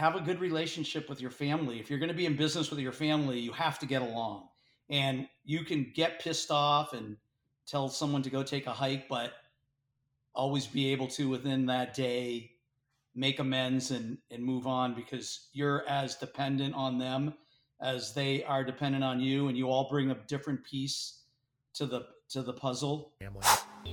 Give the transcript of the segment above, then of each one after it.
have a good relationship with your family. If you're going to be in business with your family, you have to get along. And you can get pissed off and tell someone to go take a hike, but always be able to within that day make amends and and move on because you're as dependent on them as they are dependent on you and you all bring a different piece to the to the puzzle.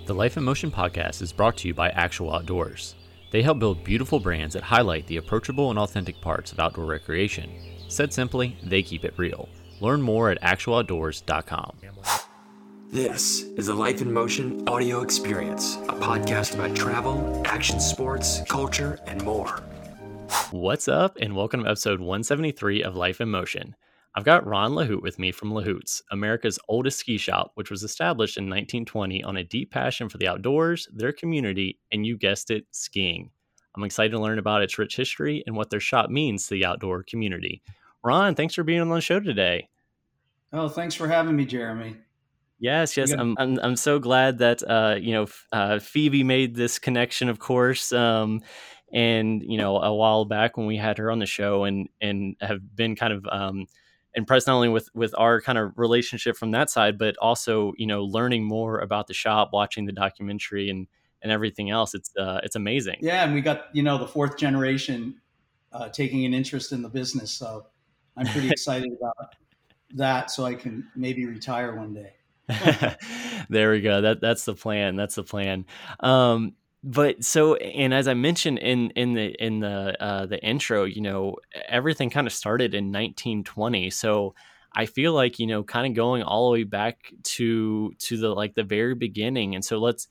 The Life in Motion podcast is brought to you by Actual Outdoors. They help build beautiful brands that highlight the approachable and authentic parts of outdoor recreation. Said simply, they keep it real. Learn more at actualoutdoors.com. This is the Life in Motion audio experience, a podcast about travel, action sports, culture, and more. What's up, and welcome to episode 173 of Life in Motion. I've got Ron Lahout with me from Lahout's, America's oldest ski shop, which was established in 1920 on a deep passion for the outdoors, their community, and you guessed it, skiing. I'm excited to learn about its rich history and what their shop means to the outdoor community. Ron, thanks for being on the show today. Oh, thanks for having me, Jeremy. Yes, yes, I'm, I'm, I'm so glad that uh, you know uh, Phoebe made this connection, of course, um, and you know a while back when we had her on the show, and and have been kind of um, impressed not only with with our kind of relationship from that side, but also you know learning more about the shop, watching the documentary, and and everything else. It's uh, it's amazing. Yeah, and we got you know the fourth generation uh, taking an interest in the business, so I'm pretty excited about that. So I can maybe retire one day. there we go. That that's the plan. That's the plan. Um, but so and as I mentioned in in the in the uh, the intro, you know, everything kind of started in 1920. So I feel like you know, kind of going all the way back to to the like the very beginning. And so let's,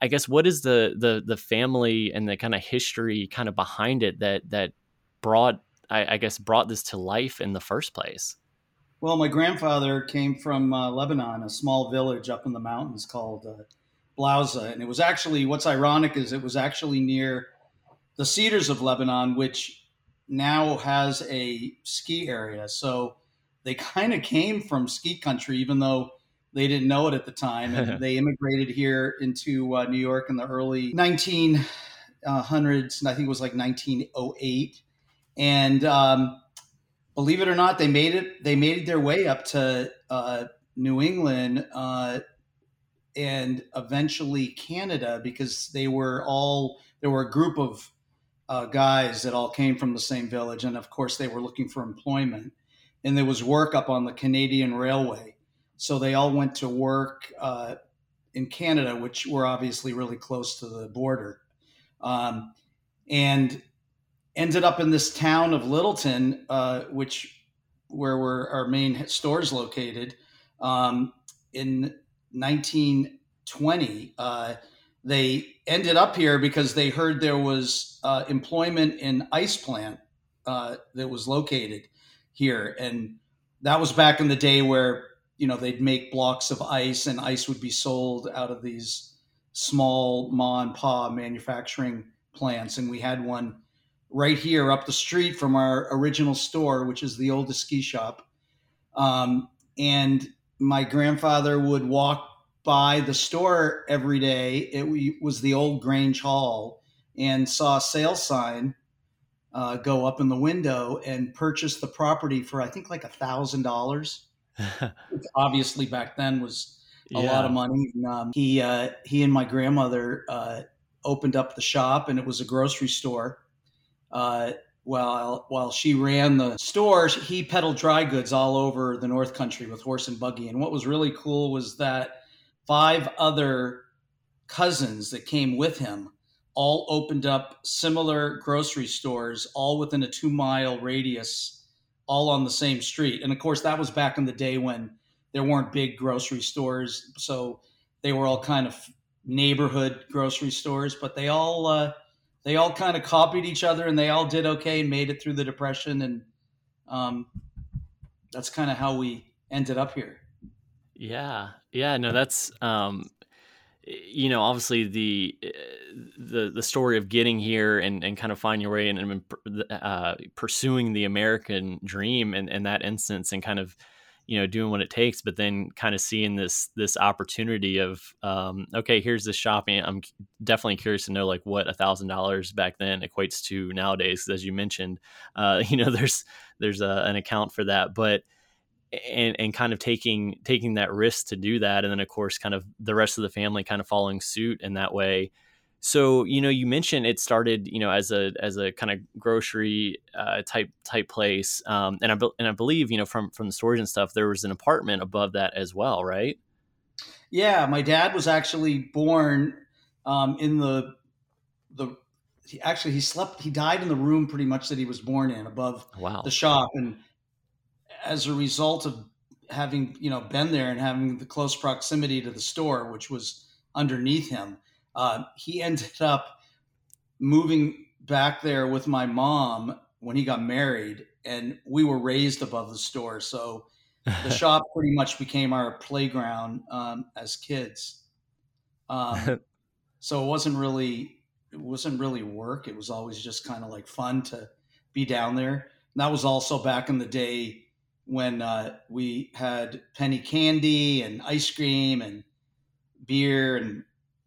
I guess, what is the the the family and the kind of history kind of behind it that that brought I, I guess brought this to life in the first place. Well, my grandfather came from uh, Lebanon, a small village up in the mountains called uh, Blauza. And it was actually, what's ironic is it was actually near the Cedars of Lebanon, which now has a ski area. So they kind of came from ski country, even though they didn't know it at the time. And they immigrated here into uh, New York in the early 1900s. I think it was like 1908. And, um, believe it or not, they made it. They made their way up to uh, New England uh, and eventually Canada because they were all there were a group of uh, guys that all came from the same village, and of course they were looking for employment. And there was work up on the Canadian Railway, so they all went to work uh, in Canada, which were obviously really close to the border. Um, and ended up in this town of Littleton, uh, which where were our main stores located. Um, in 1920, uh, they ended up here because they heard there was uh, employment in ice plant uh, that was located here, and that was back in the day where you know they'd make blocks of ice, and ice would be sold out of these small ma and pa manufacturing plants, and we had one right here up the street from our original store, which is the oldest ski shop. Um, and my grandfather would walk by the store every day. It was the old Grange Hall and saw a sale sign uh, go up in the window and purchase the property for I think like a thousand dollars. Obviously, back then was a yeah. lot of money. And, um, he uh, he and my grandmother uh, opened up the shop, and it was a grocery store uh, while while she ran the store, he peddled dry goods all over the North Country with horse and buggy. And what was really cool was that five other cousins that came with him all opened up similar grocery stores, all within a two mile radius, all on the same street. And of course, that was back in the day when there weren't big grocery stores, so they were all kind of neighborhood grocery stores, but they all uh, they all kind of copied each other and they all did okay and made it through the depression. And um, that's kind of how we ended up here. Yeah. Yeah no that's um, you know obviously the the the story of getting here and, and kind of finding your way and, and uh, pursuing the american dream in, in that instance and kind of you know doing what it takes but then kind of seeing this this opportunity of um, okay here's this shopping i'm definitely curious to know like what a thousand dollars back then equates to nowadays as you mentioned uh, you know there's there's a, an account for that but and and kind of taking taking that risk to do that and then of course kind of the rest of the family kind of following suit in that way so you know you mentioned it started you know as a as a kind of grocery uh, type type place um, and I be- and I believe you know from from the storage and stuff there was an apartment above that as well right? Yeah my dad was actually born um, in the the he, actually he slept he died in the room pretty much that he was born in above wow. the shop and as a result of having you know been there and having the close proximity to the store, which was underneath him, uh, he ended up moving back there with my mom when he got married, and we were raised above the store, so the shop pretty much became our playground um, as kids. Um, so it wasn't really it wasn't really work. It was always just kind of like fun to be down there. And that was also back in the day when uh, we had penny candy and ice cream and beer and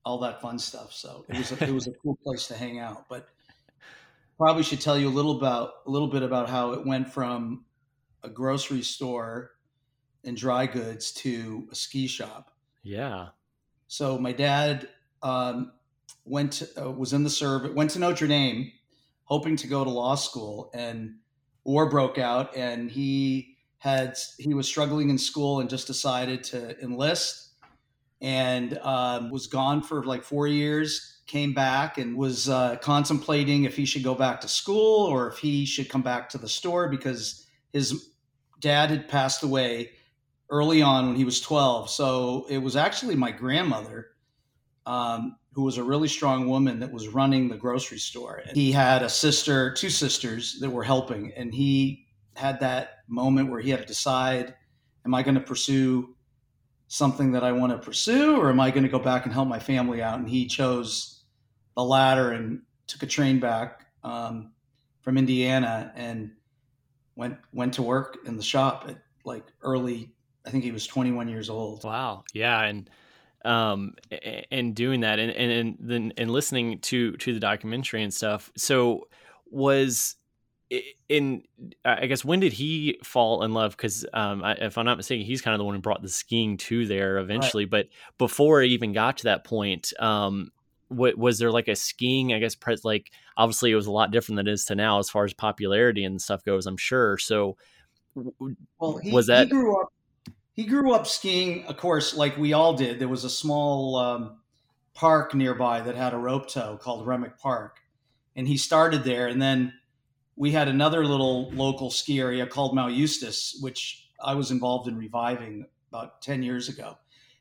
all that fun stuff. So it was a, it was a cool place to hang out. But probably should tell you a little about a little bit about how it went from a grocery store and dry goods to a ski shop. Yeah. So my dad um, went to, uh, was in the service went to Notre Dame, hoping to go to law school, and war broke out, and he had he was struggling in school and just decided to enlist and um, was gone for like four years came back and was uh, contemplating if he should go back to school or if he should come back to the store because his dad had passed away early on when he was 12 so it was actually my grandmother um, who was a really strong woman that was running the grocery store. And he had a sister two sisters that were helping and he had that moment where he had to decide am I going to pursue something that I want to pursue or am I going to go back and help my family out? And he chose the latter and took a train back um, from Indiana and went went to work in the shop at like early I think he was 21 years old. Wow. Yeah, and um and doing that and and then and listening to to the documentary and stuff. So was in I guess when did he fall in love? Because um, if I'm not mistaken, he's kind of the one who brought the skiing to there eventually. Right. But before it even got to that point, um, what was there like a skiing? I guess like obviously it was a lot different than it is to now as far as popularity and stuff goes. I'm sure. So, well, he, was that he grew up? He grew up skiing, of course, like we all did. There was a small um, park nearby that had a rope tow called Remick Park, and he started there, and then we had another little local ski area called Mount Eustis, which I was involved in reviving about 10 years ago.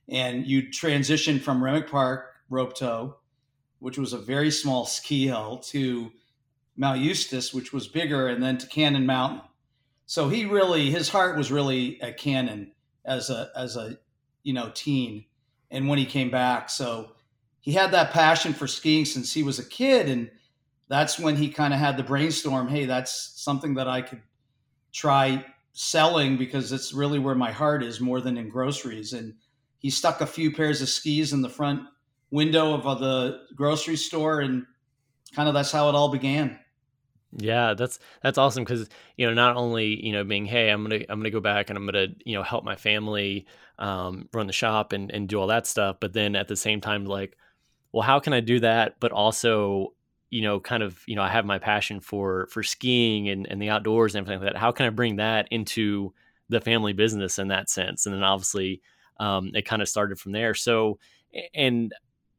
And you transition from Remick Park rope tow, which was a very small ski hill, to Mount Eustis, which was bigger, and then to Cannon Mountain. So he really, his heart was really at Cannon as a as a you know teen, and when he came back, so he had that passion for skiing since he was a kid, and that's when he kind of had the brainstorm hey that's something that i could try selling because it's really where my heart is more than in groceries. And he stuck a few pairs of skis in the front window of the grocery store and kind of that's how it all began. Yeah that's that's awesome because you know not only you know being hey i'm gonna i'm gonna go back and i'm gonna you know help my family um, run the shop and, and do all that stuff but then at the same time like well how can i do that? But also you know, kind of, you know, I have my passion for for skiing and, and the outdoors and everything like that. How can I bring that into the family business in that sense? And then obviously, um, it kind of started from there. So, and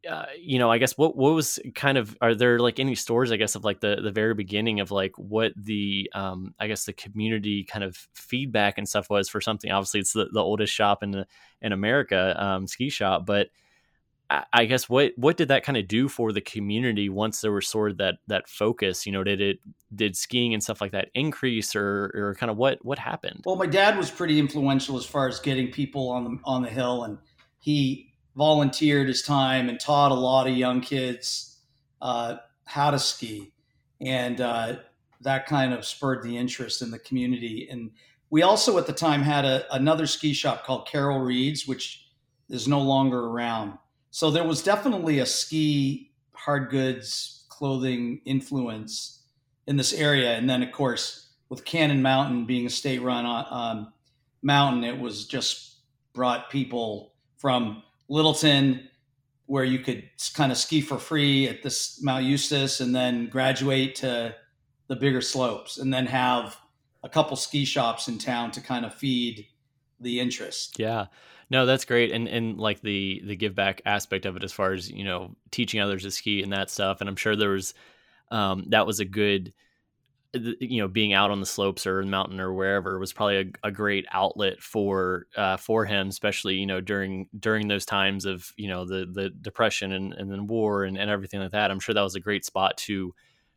uh, you know, I guess what what was kind of are there like any stories? I guess of like the the very beginning of like what the um, I guess the community kind of feedback and stuff was for something. Obviously, it's the, the oldest shop in in America, um, ski shop, but I guess what what did that kind of do for the community once there was sort of that that focus? You know, did it did skiing and stuff like that increase, or or kind of what what happened? Well, my dad was pretty influential as far as getting people on the on the hill, and he volunteered his time and taught a lot of young kids uh, how to ski, and uh, that kind of spurred the interest in the community. And we also at the time had a, another ski shop called Carroll Reed's, which is no longer around. So there was definitely a ski hard goods clothing influence in this area. And then, of course, with Cannon Mountain being a state run um, mountain, it was just brought people from Littleton, where you could kind of ski for free at this Mount Eustis, and then graduate to the bigger slopes, and then have a couple ski shops in town to kind of feed the interest. Yeah. No, that's great. And and like the the give back aspect of it as far as, you know, teaching others to ski and that stuff. And I'm sure there was um that was a good you know being out on the slopes or the mountain or wherever was probably a, a great outlet for uh, for him especially you know during during those times of you know the the depression and, and then war and, and everything like that i'm sure that was a great spot to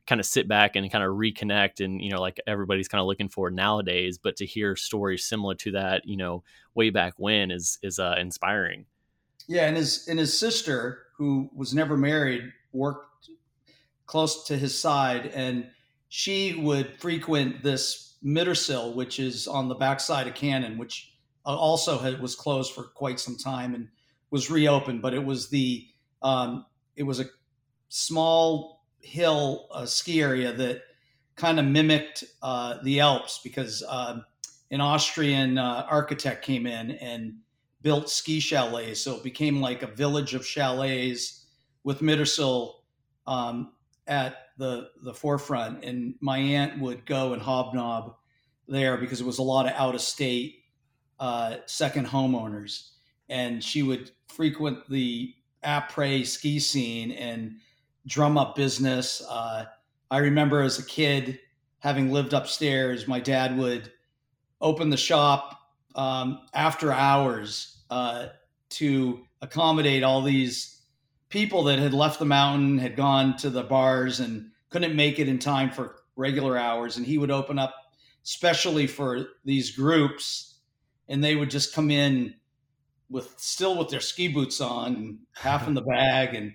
kind of sit back and kind of reconnect and you know like everybody's kind of looking for nowadays but to hear stories similar to that you know way back when is is uh, inspiring yeah and his and his sister who was never married worked close to his side and she would frequent this Mittersill, which is on the backside of Cannon, which uh, also had, was closed for quite some time and was reopened. But it was the um, it was a small hill uh, ski area that kind of mimicked uh, the Alps because um, an Austrian uh, architect came in and built ski chalets. So it became like a village of chalets with Mittersill um, at the the forefront, and my aunt would go and hobnob there because it was a lot of out of state uh, second homeowners, and she would frequent the après ski scene and drum up business. Uh, I remember as a kid having lived upstairs, my dad would open the shop um, after hours uh, to accommodate all these people that had left the mountain, had gone to the bars and couldn't make it in time for regular hours. And he would open up specially for these groups and they would just come in with still with their ski boots on and half in the bag and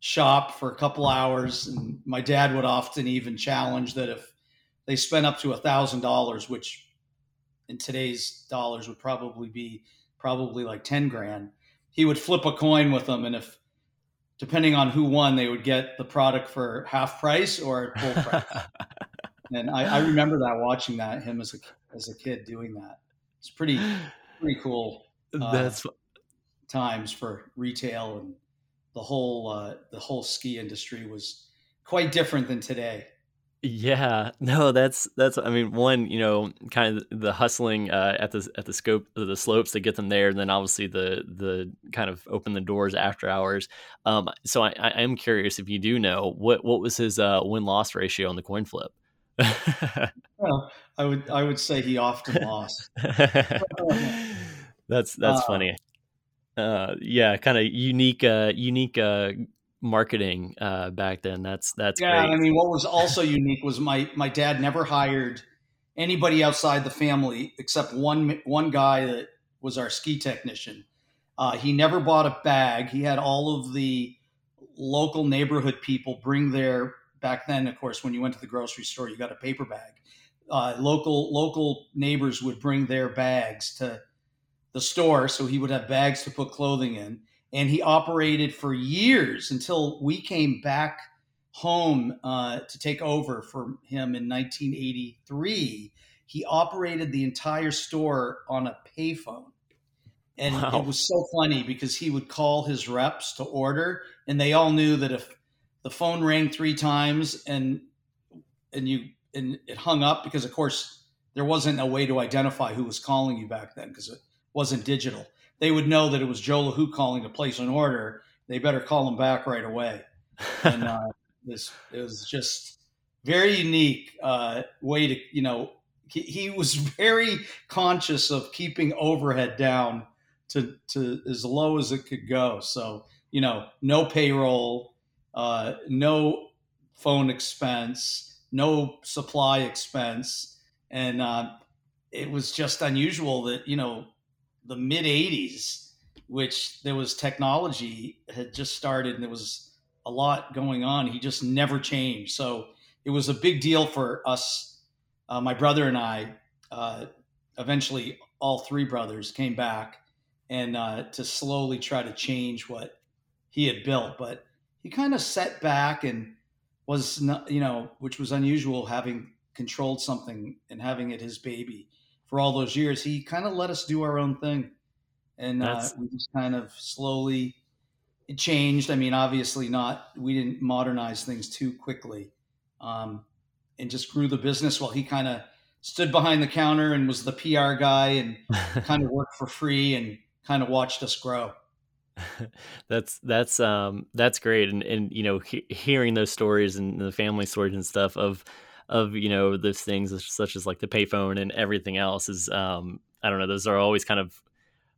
shop for a couple hours. And my dad would often even challenge that if they spent up to a thousand dollars, which in today's dollars would probably be probably like 10 grand, he would flip a coin with them. And if depending on who won, they would get the product for half price or full price. and I, I, remember that watching that him as a as a kid doing that. It's pretty pretty cool. Uh, That's times for retail and the whole uh, the whole ski industry was quite different than today. Yeah, no, that's that's. I mean, one, you know, kind of the hustling uh, at the at the scope the slopes to get them there, and then obviously the the kind of open the doors after hours. Um, so I, I am curious if you do know what what was his uh, win loss ratio on the coin flip. well, I would I would say he often lost. that's that's uh, funny. Uh, yeah, kind of unique, uh, unique uh, marketing uh, back then. That's that's yeah. Great. I mean, what was also unique was my my dad never hired anybody outside the family except one one guy that was our ski technician. Uh, he never bought a bag. He had all of the local neighborhood people bring their back then. Of course, when you went to the grocery store, you got a paper bag. Uh, local local neighbors would bring their bags to the store, so he would have bags to put clothing in and he operated for years until we came back home uh, to take over for him in 1983. He operated the entire store on a payphone. And wow. it was so funny because he would call his reps to order, and they all knew that if the phone rang three times and and you and it hung up because of course there wasn't a way to identify who was calling you back then because wasn't digital they would know that it was Joe Lahout calling to place an order. They better call him back right away. And uh, this it was just very unique uh, way to you know he, he, was very conscious of keeping overhead down to to as low as it could go. So you know, no payroll, uh, no phone expense, no supply expense, and uh, it was just unusual that you know the mid 80s, which there was technology had just started and there was a lot going on. He just never changed. So it was a big deal for us, uh, my brother and I, uh, eventually all three brothers came back and uh, to slowly try to change what he had built. But he kind of set back and was not, you know, which was unusual having controlled something and having it his baby for all those years. He kind of let us do our own thing, and uh, we just kind of slowly it changed. I mean, obviously not. We didn't modernize things too quickly, um, and just grew the business while he kind of stood behind the counter and was the PR guy and kind of worked for free and kind of watched us grow. that's that's um that's great and and you know he, hearing those stories and the family stories and stuff of of you know those things such as like the payphone and everything else is um I don't know those are always kind of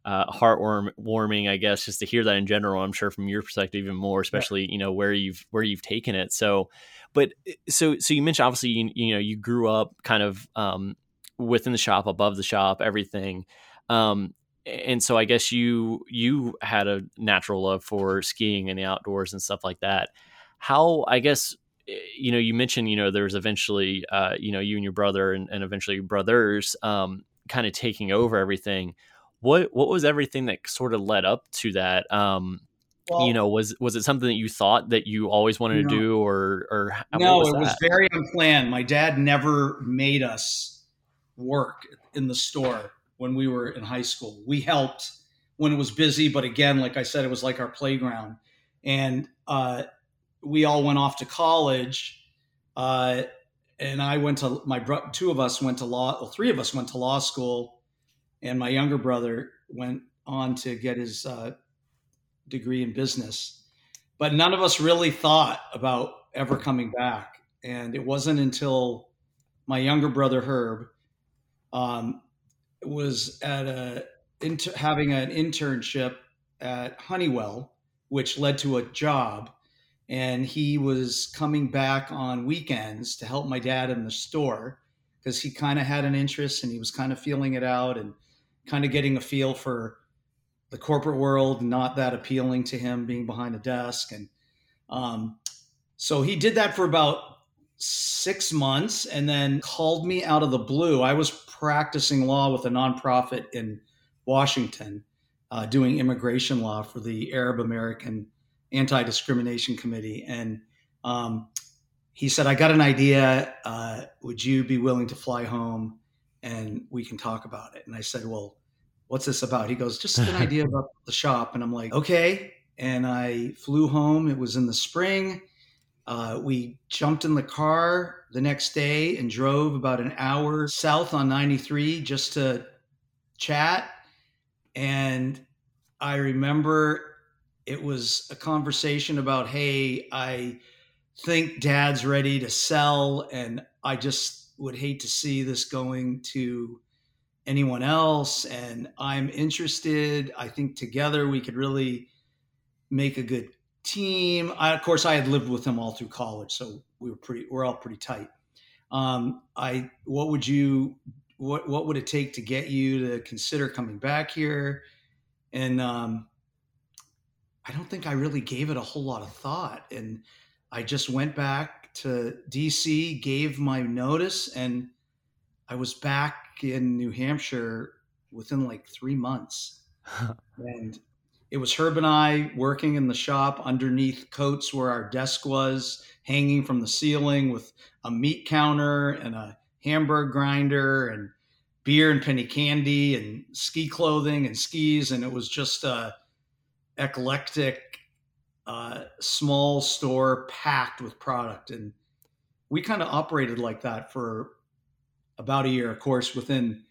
uh, heartwarm warming, I guess, just to hear that in general. I'm sure from your perspective, even more, especially yeah. you know where you've where you've taken it. So, but eh, so so you mentioned obviously you, you know you grew up kind of um, within the shop, above the shop, everything. Um, and so I guess you you had a natural love for skiing and the outdoors and stuff like that. How I guess you know you mentioned you know there was eventually uh, you know you and your brother and, and eventually brothers um, kind of taking over everything what what was everything that sort of led up to that? Um, well, you know, was was it something that you thought that you always wanted to do, or or no? Was it that? was very unplanned. My dad never made us work in the store when we were in high school. We helped when it was busy, but again, like I said, it was like our playground, and uh, we all went off to college. Uh, and I went to my bro- two of us went to law. Well, three of us went to law school and my younger brother went on to get his uh, degree in business. But none of us really thought about ever coming back. And it wasn't until my younger brother Herb um, was at a inter- having an internship at Honeywell, which led to a job. And he was coming back on weekends to help my dad in the store because he kind of had an interest and he was kind of feeling it out. And kind of getting a feel for the corporate world, not that appealing to him being behind a desk. And um, so he did that for about six months and then called me out of the blue. I was practicing law with a nonprofit in Washington, uh, doing immigration law for the Arab American Anti Discrimination Committee. And um, he said, I got an idea. Uh, would you be willing to fly home and we can talk about it? And I said, Well, what's this about? He goes, just an idea about the shop. And I'm like, okay. And I flew home. It was in the spring. Uh, we jumped in the car the next day and drove about an hour south on 93 just to chat. And I remember it was a conversation about, hey, I think dad's ready to sell. And I just would hate to see this going to anyone else and i'm interested. I think together we could really make a good team. I, of course i had lived with him all through college so we were pretty we're all pretty tight. Um, i what would you what what would it take to get you to consider coming back here? And um, i don't think i really gave it a whole lot of thought and i just went back to dc gave my notice and i was back in New Hampshire within like three months. and it was Herb and I working in the shop underneath coats where our desk was, hanging from the ceiling with a meat counter and a hamburger grinder and beer and penny candy and ski clothing and skis. And it was just a eclectic, uh, small store packed with product. And we kind of operated like that for about a year. Of course, within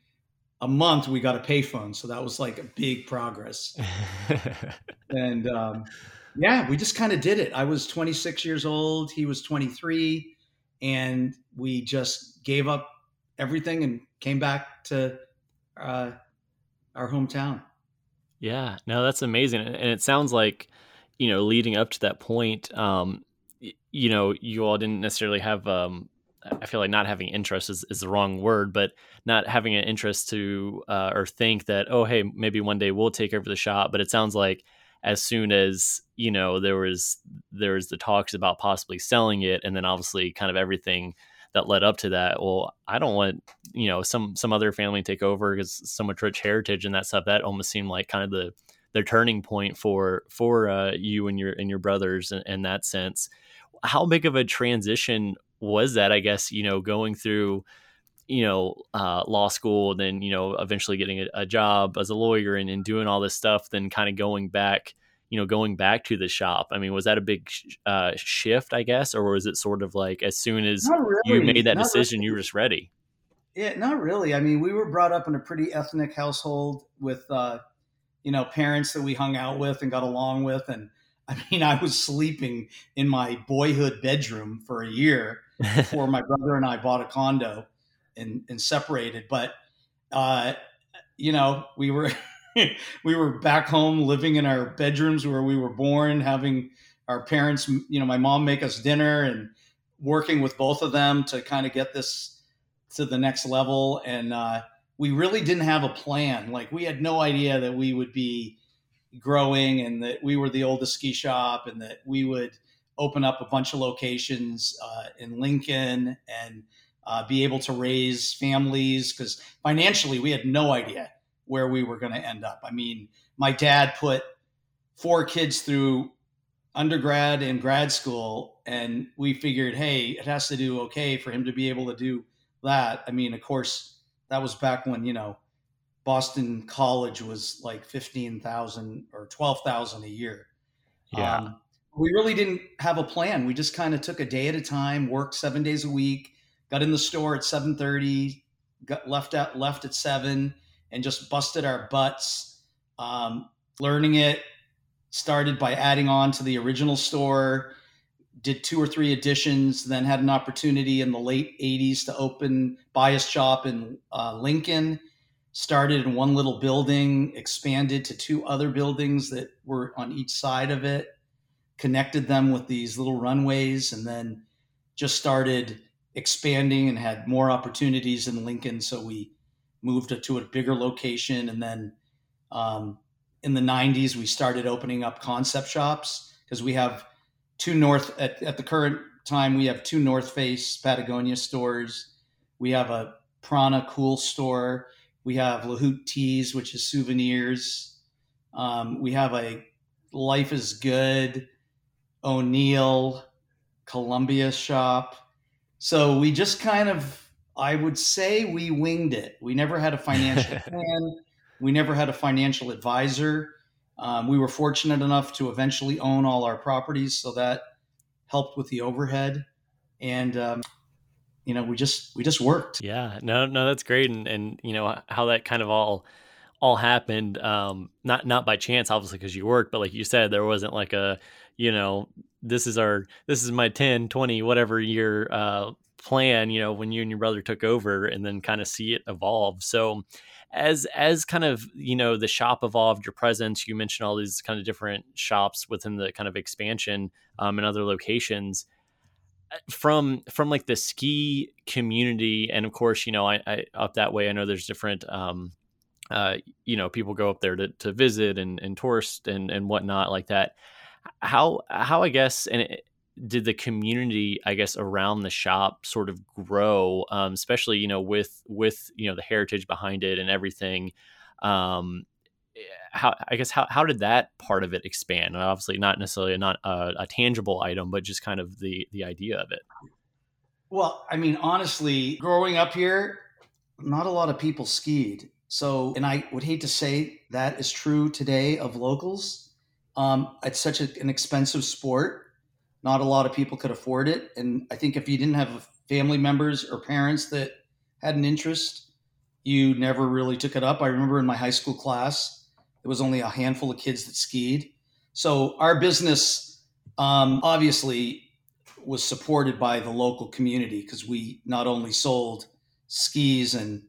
a month, we got a payphone, so that was like a big progress. and um, yeah, we just kind of did it. I was 26 years old, he was 23, and we just gave up everything and came back to uh, our hometown. Yeah, no, that's amazing, and it sounds like you know, leading up to that point, um, you know, you all didn't necessarily have um, I feel like not having interest is, is the wrong word, but not having an interest to uh, or think that oh hey maybe one day we'll take over the shop. But it sounds like as soon as you know there was there was the talks about possibly selling it, and then obviously kind of everything that led up to that. Well, I don't want you know some some other family take over because so much rich heritage and that stuff that almost seemed like kind of the their turning point for for uh, you and your and your brothers in, in that sense how big of a transition was that i guess you know going through you know uh, law school then you know eventually getting a, a job as a lawyer and, and doing all this stuff then kind of going back you know going back to the shop i mean was that a big uh, shift i guess or was it sort of like as soon as really. you made that not decision really. you were just ready yeah not really i mean we were brought up in a pretty ethnic household with uh, you know parents that we hung out with and got along with and i mean i was sleeping in my boyhood bedroom for a year before my brother and i bought a condo and, and separated but uh, you know we were we were back home living in our bedrooms where we were born, having our parents, you know, my mom make us dinner and working with both of them to kind of get this to the next level. And uh, we really didn't have a plan. Like we had no idea that we would be growing and that we were the oldest ski shop and that we would open up a bunch of locations uh, in Lincoln and uh, be able to raise families because financially we had no idea where we were going to end up. I mean, my dad put four kids through undergrad and grad school, and we figured, hey, it has to do okay for him to be able to do that. I mean, of course, that was back when, you know, Boston College was like 15,000 or 12,000 a year. Yeah. Um, we really didn't have a plan. We just kind of took a day at a time, worked seven days a week, got in the store at 7:30, got left out left at 7 and just busted our butts um, learning it. Started by adding on to the original store, did two or three additions, then had an opportunity in the late 80s to open Bias Shop in uh, Lincoln. Started in one little building, expanded to two other buildings that were on each side of it, connected them with these little runways, and then just started expanding and had more opportunities in Lincoln. So we moved to a bigger location, and then um, in the 90s we started opening up concept shops because we have two north at, at the current time we have two North Face Patagonia stores. We have a Prana Cool store. We have Lahout Tees, which is souvenirs. Um, we have a Life is Good, O'Neill, Columbia shop. So we just kind of I would say we winged it. We never had a financial plan. We never had a financial advisor. Um, we were fortunate enough to eventually own all our properties, so that helped with the overhead. And um, you know, we just we just worked. Yeah, no, no, that's great, and and you know how that kind of all all happened. Um, not not by chance, obviously, because you worked, but like you said, there wasn't like a you know this is our this is my 10 20 whatever year uh plan you know when you and your brother took over and then kind of see it evolve. So as as kind of you know the shop evolved your presence you mentioned all these kind of different shops within the kind of expansion um, and other locations uh, from from like the ski community and of course you know I, I up that way i know there's different um uh you know people go up there to, to visit and and tourist and and whatnot like that. How how i guess and it, did the community i guess around the shop sort of grow um, especially you know with with you know the heritage behind it and everything um, eh, how i guess how, how did that part of it expand? Obviously not necessarily not a, a tangible item but just kind of the the idea of it. Well i mean honestly growing up here not a lot of people skied. So and i would hate to say that is true today of locals. Um, it's such a, an expensive sport not a lot of people could afford it. And I think if you didn't have family members or parents that had an interest, you never really took it up. I remember in my high school class, there was only a handful of kids that skied. So our business um, obviously was supported by the local community because we not only sold skis and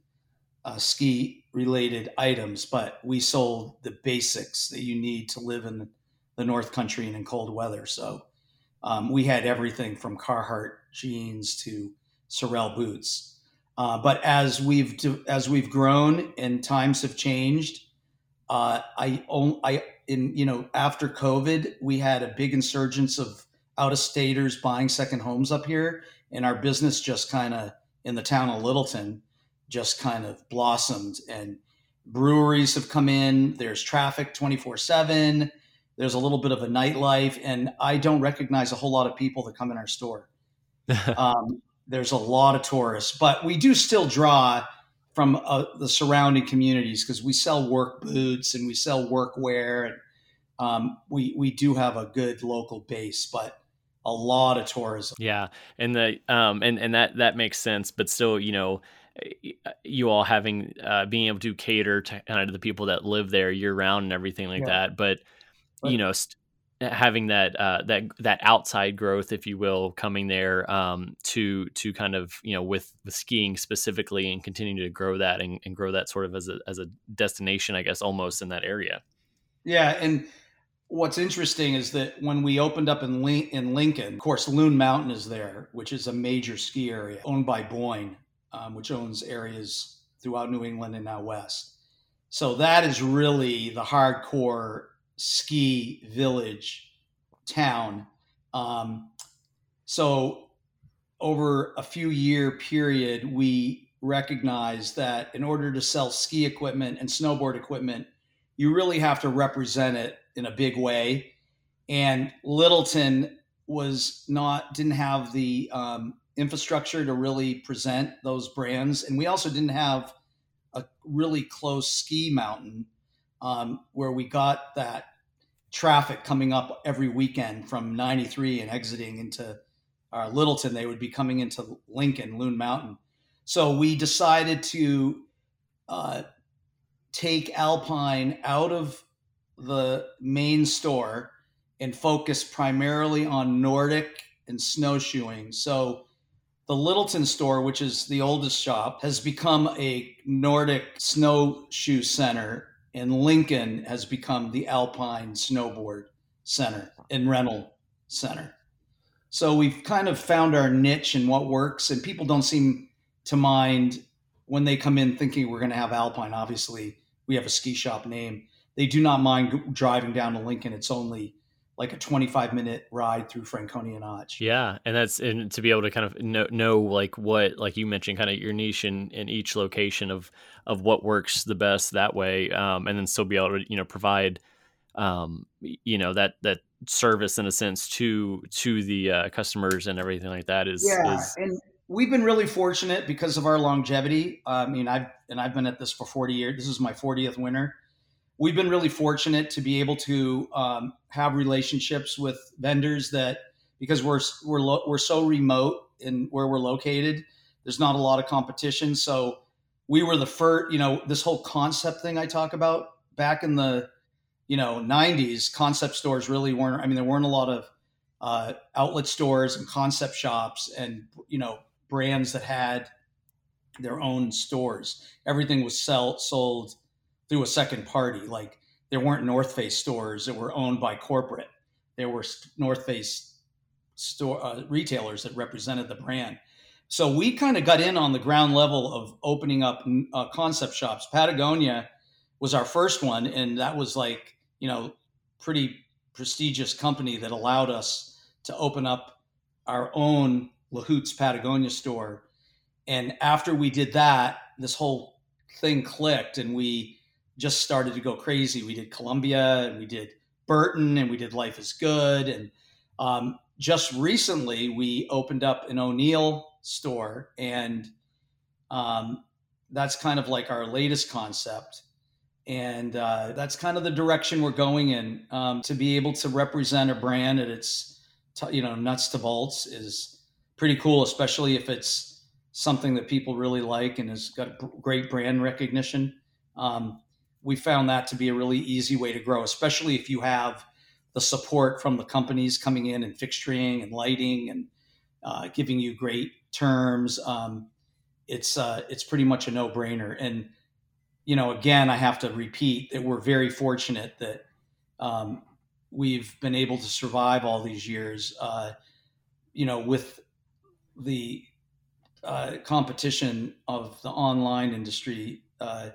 uh, ski related items, but we sold the basics that you need to live in the North Country and in cold weather. So um, we had everything from Carhartt jeans to Sorel boots. Uh, but as we've as we've grown and times have changed, uh, I I in you know after COVID we had a big insurgence of out of staters buying second homes up here, and our business just kind of in the town of Littleton just kind of blossomed and breweries have come in. There's traffic 24 seven. There's a little bit of a nightlife, and I don't recognize a whole lot of people that come in our store. um, there's a lot of tourists, but we do still draw from uh, the surrounding communities because we sell work boots and we sell workwear, and um, we we do have a good local base, but a lot of tourism. Yeah, and the um and and that that makes sense, but still, you know, you all having uh, being able to cater to kind of the people that live there year round and everything like yeah. that, but, but, you know. St- having that uh, that that outside growth, if you will, coming there um, to to kind of you know with with skiing specifically and continuing to grow that and, and, grow that sort of as a as a destination, I guess almost in that area. Yeah, and what's interesting is that when we opened up in Lin- in Lincoln, of course, Loon Mountain is there, which is a major ski area owned by Boyne, um, which owns areas throughout New England and now West. So that is really the hardcore ski village town. Um, so over a few year period, we recognized that in order to sell ski equipment and snowboard equipment, you really have to represent it in a big way. And Littleton was not didn't have the um, infrastructure to really present those brands, and we also didn't have a really close ski mountain um, where we got that traffic coming up every weekend from 93 and exiting into uh, Littleton. They would be coming into Lincoln, Loon Mountain. So we decided to uh, take Alpine out of the main store and focus primarily on Nordic and snowshoeing. So the Littleton store, which is the oldest shop, has become a Nordic snowshoe center, and Lincoln has become the Alpine snowboard center and rental center. So we've kind of found our niche and what works, and people don't seem to mind when they come in thinking we're going to have Alpine. Obviously, we have a ski shop name. They do not mind driving down to Lincoln. It's only like a 25 minute ride through Franconia Notch. Yeah. And that's, and to be able to kind of know, know like what, like you mentioned, kind of your niche in, in each location of, of what works the best that way. Um, and then still be able to, you know, provide, um, you know, that, that service in a sense to, to the uh, customers and everything like that is, yeah. Is... and we've been really fortunate because of our longevity. I mean, I've, and I've been at this for 40 years. This is my 40th winter we've been really fortunate to be able to um, have relationships with vendors that because we're we're lo- we're so remote in where we're located. There's not a lot of competition, so we were the first. You know, this whole concept thing I talk about back in the you know 90s. Concept stores really weren't. I mean, there weren't a lot of uh, outlet stores and concept shops and you know brands that had their own stores. Everything was sell, sold through a second party. Like there weren't North Face stores that were owned by corporate. There were North Face store uh, retailers that represented the brand. So we kind of got in on the ground level of opening up uh, concept shops. Patagonia was our first one, and that was like you know pretty prestigious company that allowed us to open up our own Lahout's Patagonia store. And after we did that, this whole thing clicked, and we just started to go crazy. We did Columbia and we did Burton and we did Life is Good. And um, just recently we opened up an O'Neill store and um, that's kind of like our latest concept. And uh, that's kind of the direction we're going in. Um, to be able to represent a brand at its, t- you know, nuts to bolts is pretty cool, especially if it's something that people really like and has got great brand recognition. Um, we found that to be a really easy way to grow, especially if you have the support from the companies coming in and fixturing and lighting and uh, giving you great terms. Um, it's uh, it's pretty much a no brainer. And you know, again, I have to repeat that we're very fortunate that um, we've been able to survive all these years. Uh, you know, with the uh, competition of the online industry uh,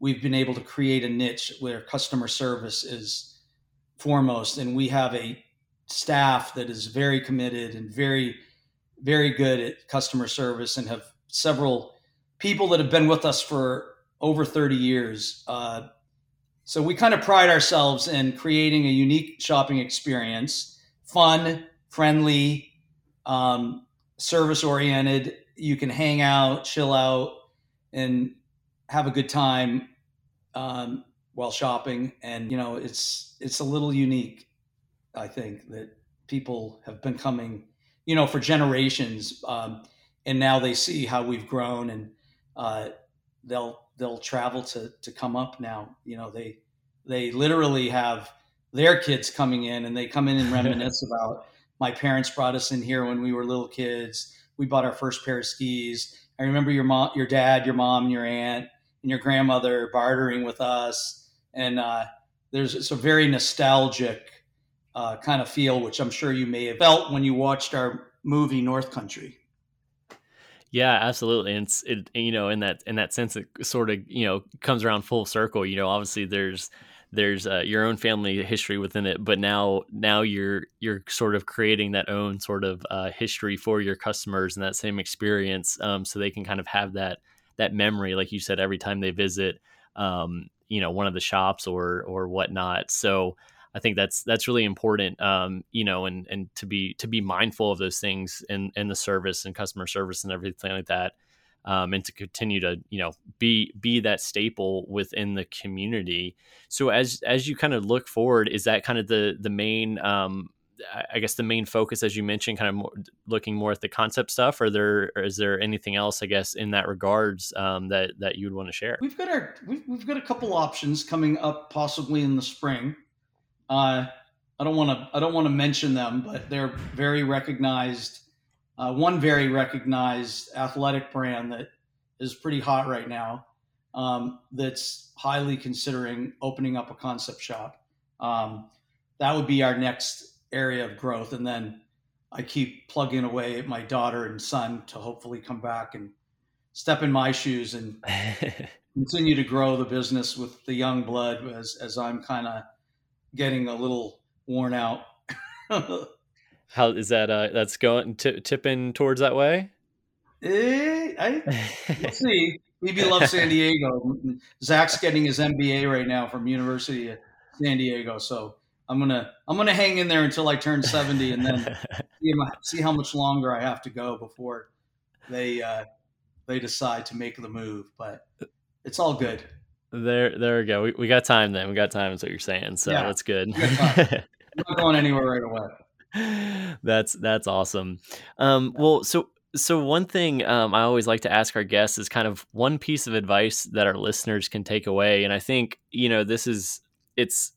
we've been able to create a niche where customer service is foremost and we have a staff that is very committed and very very good at customer service and have several people that have been with us for over 30 years. Uh, so we kind of pride ourselves in creating a unique shopping experience, fun, friendly, um, service oriented. You can hang out, chill out, and have a good time um, while shopping. And you know, it's it's a little unique. I think that people have been coming, you know, for generations, um, and now they see how we've grown, and uh, they'll they'll travel to to come up now. You know, they they literally have their kids coming in, and they come in and reminisce about my parents brought us in here when we were little kids. We bought our first pair of skis. I remember your mom, your dad, your mom, and your aunt, and your grandmother bartering with us, and uh, there's it's a very nostalgic uh, kind of feel, which I'm sure you may have felt when you watched our movie North Country. Yeah, absolutely. And it's it you know in that in that sense it sort of you know comes around full circle. You know, obviously there's there's uh, your own family history within it, but now now you're you're sort of creating that own sort of uh, history for your customers and that same experience, um, so they can kind of have that that memory, like you said, every time they visit, um, you know, one of the shops or or whatnot. So I think that's that's really important, um, you know, and and to be to be mindful of those things in in the service and customer service and everything like that, um, and to continue to you know be be that staple within the community. So as as you kind of look forward, is that kind of the the main um, I guess the main focus, as you mentioned, kind of more, looking more at the concept stuff, or there or is there anything else, I guess, in that regards um, that that you would want to share? We've got our we've, we've got a couple options coming up, possibly in the spring. Uh, I don't want to I don't want to mention them, but they're very recognized. Uh, one very recognized athletic brand that is pretty hot right now. Um, that's highly considering opening up a concept shop. Um, that would be our next area of growth, and then I keep plugging away at my daughter and son to hopefully come back and step in my shoes and continue to grow the business with the young blood as as I'm kind of getting a little worn out. How is that? Uh, that's going t- tipping towards that way. Eh, I, let's see. Maybe love San Diego. Zach's getting his MBA right now from University of San Diego, so I'm gonna I'm gonna hang in there until I turn 70, and then see, see how much longer I have to go before they uh, they decide to make the move. But it's all good. There, there we go. We, we got time then. We got time. Is what you're saying. So yeah, that's good. I'm not going anywhere right away. That's that's awesome. Um, well, so so one thing um, I always like to ask our guests is kind of one piece of advice that our listeners can take away, and I think you know this is it's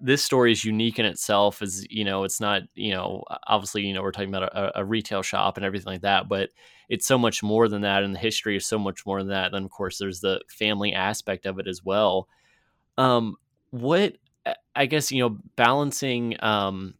this story is unique in itself as you know it's not you know obviously you know we're talking about a, a, retail shop and everything like that but it's so much more than that and the history is so much more than that then of course there's the family aspect of it as well. Um what i guess you know balancing um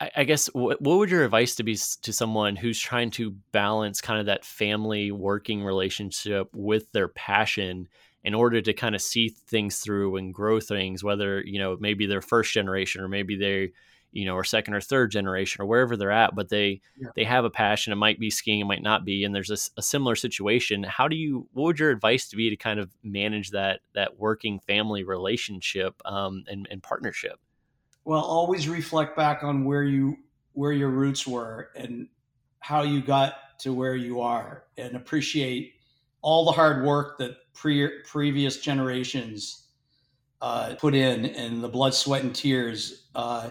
I, I guess what, what would your advice to be to someone who's trying to balance kind of that family working relationship with their passion in order to kind of see things through and grow things, whether, you know, maybe they're first generation or maybe they, you know, or second or third generation or wherever they're at, but they yeah. they have a passion. It might be skiing, it might not be, and there's a, a, similar situation. How do you? What would your advice to be to kind of manage that that working family relationship um, and, and partnership? Well, always reflect back on where you where your roots were and how you got to where you are, and appreciate all the hard work that pre- previous generations uh, put in and the blood, sweat, and tears uh,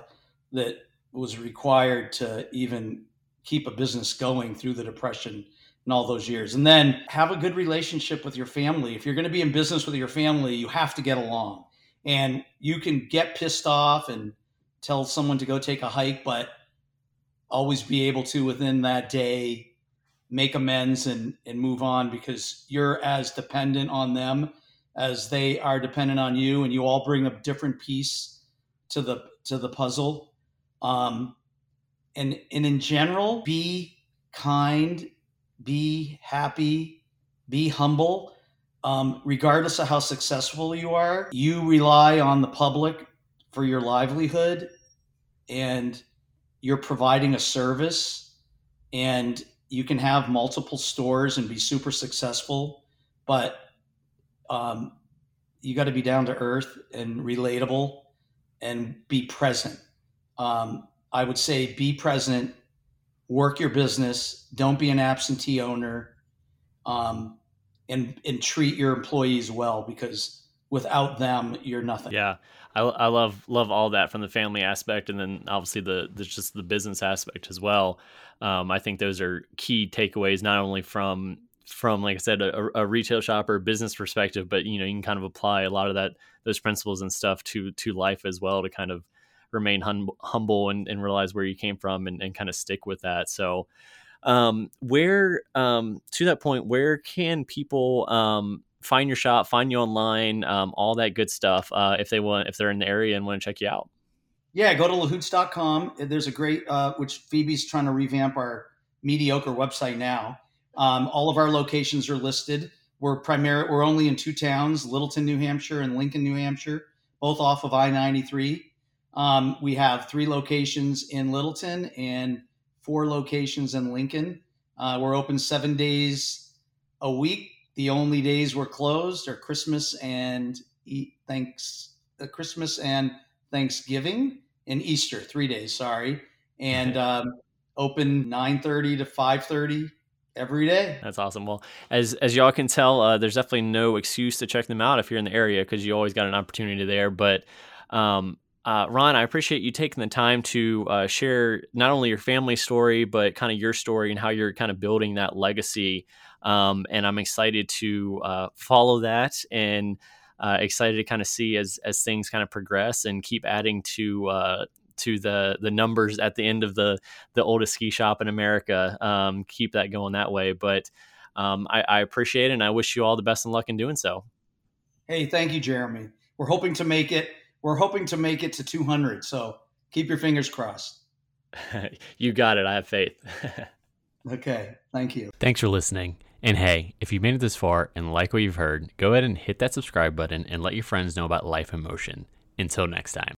that was required to even keep a business going through the depression and all those years. And then have a good relationship with your family. If you're going to be in business with your family, you have to get along. And you can get pissed off and tell someone to go take a hike, but always be able to within that day make amends and and move on because you're as dependent on them as they are dependent on you and you all bring a different piece to the to the puzzle. Um and and in general be kind be happy be humble. Um, regardless of how successful you are you rely on the public for your livelihood and you're providing a service. And you can have multiple stores and be super successful, but um, you got to be down to earth and relatable and be present. Um, I would say be present, work your business, don't be an absentee owner, um, and and treat your employees well because without them, you're nothing. Yeah, I, I love love all that from the family aspect, and then obviously the, the just the business aspect as well. Um, I think those are key takeaways, not only from from like I said, a, a, retail shop or business perspective, but you know you can kind of apply a lot of that those principles and stuff to to life as well to kind of remain hum- humble and, and, realize where you came from and, and kind of stick with that. So, um, where um, to that point, where can people um, find your shop, find you online, um, all that good stuff uh, if they want if they're in the area and want to check you out? Yeah, go to lahouts.com. There's a great uh, which Phoebe's trying to revamp our mediocre website now. Um, all of our locations are listed. We're primary. We're only in two towns: Littleton, New Hampshire, and Lincoln, New Hampshire, both off of I-93. Um, we have three locations in Littleton and four locations in Lincoln. Uh, we're open seven days a week. The only days we're closed are Christmas and thanks uh, Christmas and Thanksgiving and Easter, three days. Sorry, and um, open nine thirty to five thirty every day. That's awesome. Well, as as y'all can tell, uh, there's definitely no excuse to check them out if you're in the area because you always got an opportunity there. But um, uh, Ron, I appreciate you taking the time to uh, share not only your family story, but kind of your story and how you're kind of building that legacy. Um, and I'm excited to uh, follow that and uh, excited to kind of see as as things kind of progress and keep adding to uh, to the the numbers at the end of the the oldest ski shop in America. Um, keep that going that way. But um, I, I, appreciate it, and I wish you all the best and luck in doing so. Hey, thank you, Jeremy. We're hoping to make it. We're hoping to make it to 200. So keep your fingers crossed. you got it. I have faith. okay. Thank you. Thanks for listening. And hey, if you've made it this far and like what you've heard, go ahead and hit that subscribe button and let your friends know about Life in Motion. Until next time.